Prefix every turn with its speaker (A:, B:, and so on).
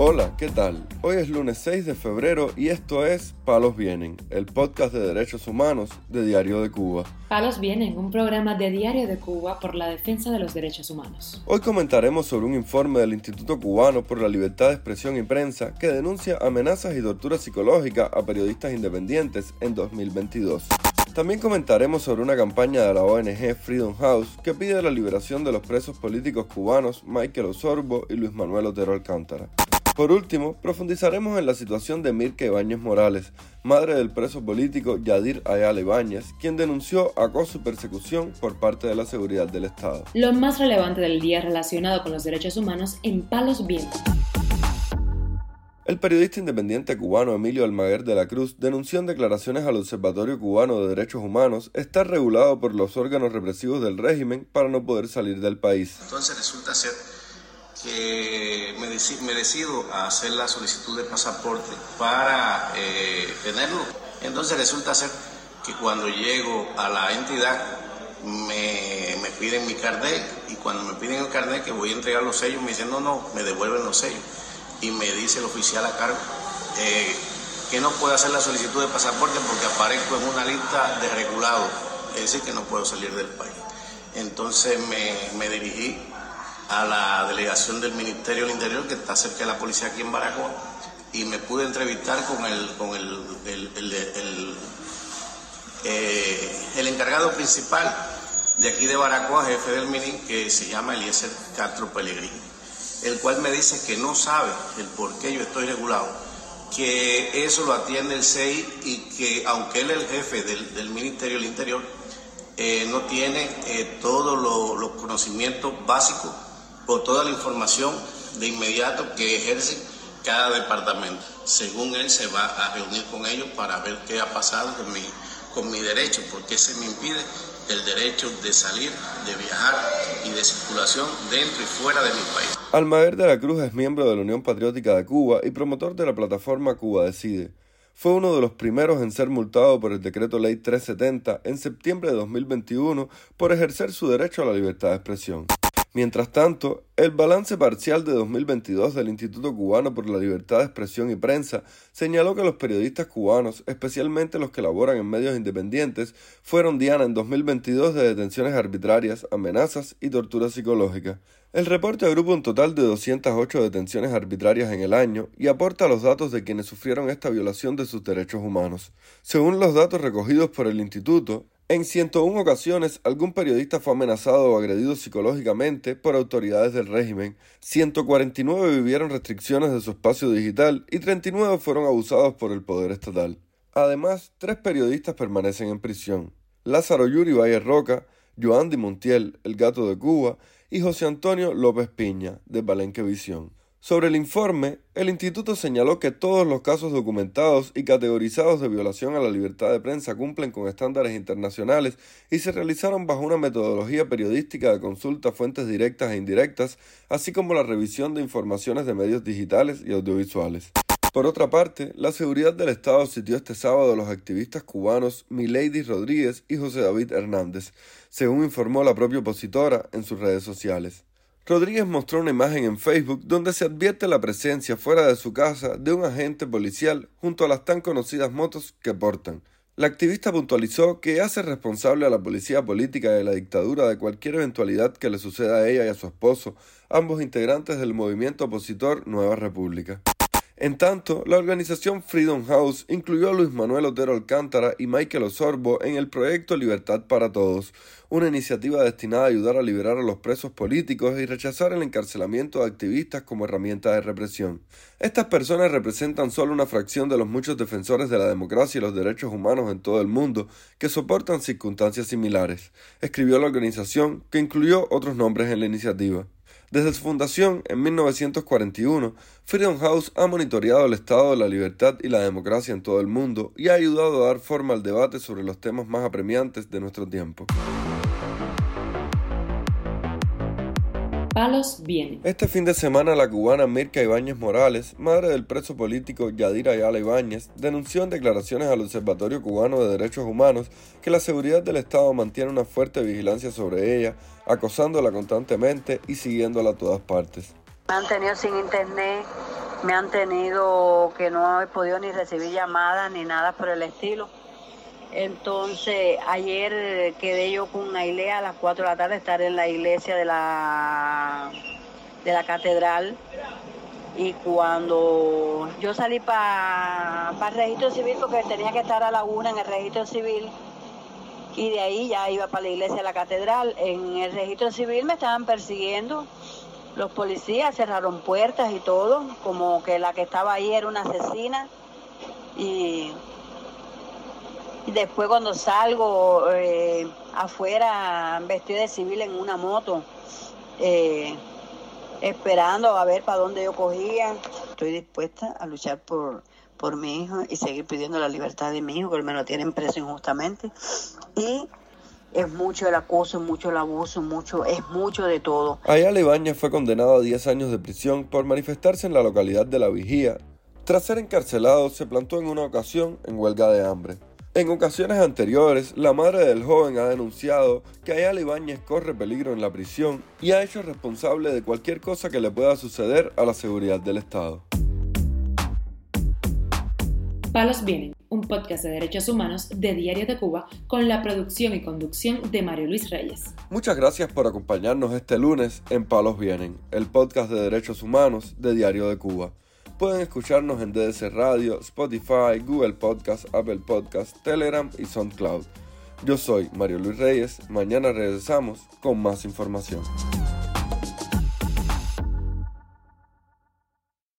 A: Hola, ¿qué tal? Hoy es lunes 6 de febrero y esto es Palos Vienen, el podcast de derechos humanos de Diario de Cuba.
B: Palos Vienen, un programa de Diario de Cuba por la defensa de los derechos humanos.
A: Hoy comentaremos sobre un informe del Instituto Cubano por la Libertad de Expresión y Prensa que denuncia amenazas y tortura psicológica a periodistas independientes en 2022. También comentaremos sobre una campaña de la ONG Freedom House que pide la liberación de los presos políticos cubanos Michael Osorbo y Luis Manuel Otero Alcántara. Por último, profundizaremos en la situación de Mirka Ibáñez Morales, madre del preso político Yadir Ayala Ibáñez, quien denunció acoso y persecución por parte de la seguridad del Estado.
B: Lo más relevante del día relacionado con los derechos humanos en Palos Vientos.
A: El periodista independiente cubano Emilio Almaguer de la Cruz denunció en declaraciones al Observatorio Cubano de Derechos Humanos estar regulado por los órganos represivos del régimen para no poder salir del país.
C: Entonces resulta ser que me, decido a hacer la solicitud de pasaporte para eh, tenerlo. Entonces resulta ser que cuando llego a la entidad me, me, piden mi carnet y cuando me piden el carnet que voy a entregar los sellos me dicen no, no, me devuelven los sellos y me dice el oficial a cargo eh, que no puedo hacer la solicitud de pasaporte porque aparezco en una lista de regulado, es decir, que no puedo salir del país. Entonces me, me dirigí a la delegación del Ministerio del Interior, que está cerca de la policía aquí en Baracoa, y me pude entrevistar con el, con el, el, eh, encargado principal de aquí de Baracoa, jefe del MINI, que se llama Eliezer Castro Pellegrini, el cual me dice que no sabe el por qué yo estoy regulado, que eso lo atiende el CEI y que aunque él es el jefe del, Ministerio del Interior, eh, no tiene eh, todos los conocimientos básicos por toda la información de inmediato que ejerce cada departamento. Según él se va a reunir con ellos para ver qué ha pasado con mi, con mi derecho, porque se me impide el derecho de salir, de viajar y de circulación dentro y fuera de mi país.
A: Almaer de la Cruz es miembro de la Unión Patriótica de Cuba y promotor de la plataforma Cuba Decide. Fue uno de los primeros en ser multado por el decreto ley 370 en septiembre de 2021 por ejercer su derecho a la libertad de expresión. Mientras tanto, el balance parcial de 2022 del Instituto Cubano por la Libertad de Expresión y Prensa señaló que los periodistas cubanos, especialmente los que laboran en medios independientes, fueron diana en 2022 de detenciones arbitrarias, amenazas y tortura psicológica. El reporte agrupa un total de 208 detenciones arbitrarias en el año y aporta los datos de quienes sufrieron esta violación de sus derechos humanos. Según los datos recogidos por el instituto, en 101 ocasiones, algún periodista fue amenazado o agredido psicológicamente por autoridades del régimen, 149 vivieron restricciones de su espacio digital y 39 fueron abusados por el poder estatal. Además, tres periodistas permanecen en prisión. Lázaro Yuri Valle Roca, Joan Di Montiel, el gato de Cuba, y José Antonio López Piña, de Palenque Visión. Sobre el informe, el instituto señaló que todos los casos documentados y categorizados de violación a la libertad de prensa cumplen con estándares internacionales y se realizaron bajo una metodología periodística de consulta a fuentes directas e indirectas, así como la revisión de informaciones de medios digitales y audiovisuales. Por otra parte, la seguridad del Estado sitió este sábado a los activistas cubanos Milady Rodríguez y José David Hernández, según informó la propia opositora en sus redes sociales. Rodríguez mostró una imagen en Facebook donde se advierte la presencia fuera de su casa de un agente policial junto a las tan conocidas motos que portan. La activista puntualizó que hace responsable a la policía política de la dictadura de cualquier eventualidad que le suceda a ella y a su esposo, ambos integrantes del movimiento opositor Nueva República. En tanto, la organización Freedom House incluyó a Luis Manuel Otero Alcántara y Michael Osorbo en el proyecto Libertad para Todos, una iniciativa destinada a ayudar a liberar a los presos políticos y rechazar el encarcelamiento de activistas como herramienta de represión. Estas personas representan solo una fracción de los muchos defensores de la democracia y los derechos humanos en todo el mundo que soportan circunstancias similares, escribió la organización, que incluyó otros nombres en la iniciativa. Desde su fundación en 1941, Freedom House ha monitoreado el estado de la libertad y la democracia en todo el mundo y ha ayudado a dar forma al debate sobre los temas más apremiantes de nuestro tiempo. Este fin de semana la cubana Mirka Ibáñez Morales, madre del preso político Yadira Ayala Ibáñez, denunció en declaraciones al Observatorio Cubano de Derechos Humanos que la seguridad del Estado mantiene una fuerte vigilancia sobre ella, acosándola constantemente y siguiéndola a todas partes.
D: Me han tenido sin internet, me han tenido que no he podido ni recibir llamadas ni nada por el estilo. Entonces, ayer quedé yo con una iglesia a las 4 de la tarde, estar en la iglesia de la, de la catedral. Y cuando yo salí para el registro civil, porque tenía que estar a la una en el registro civil, y de ahí ya iba para la iglesia de la catedral. En el registro civil me estaban persiguiendo. Los policías cerraron puertas y todo, como que la que estaba ahí era una asesina. Y, y después cuando salgo eh, afuera vestido de civil en una moto, eh, esperando a ver para dónde yo cogía. Estoy dispuesta a luchar por, por mi hijo y seguir pidiendo la libertad de mi hijo, que me lo tienen preso injustamente. Y es mucho el acoso, mucho el abuso, mucho, es mucho de todo.
A: Ayala Ibáñez fue condenado a 10 años de prisión por manifestarse en la localidad de La Vigía. Tras ser encarcelado, se plantó en una ocasión en huelga de hambre. En ocasiones anteriores, la madre del joven ha denunciado que Ayala Ibáñez corre peligro en la prisión y ha hecho responsable de cualquier cosa que le pueda suceder a la seguridad del Estado.
B: Palos Vienen, un podcast de derechos humanos de Diario de Cuba con la producción y conducción de Mario Luis Reyes.
A: Muchas gracias por acompañarnos este lunes en Palos Vienen, el podcast de derechos humanos de Diario de Cuba. Pueden escucharnos en DDC Radio, Spotify, Google Podcast, Apple Podcast, Telegram y SoundCloud. Yo soy Mario Luis Reyes, mañana regresamos con más información.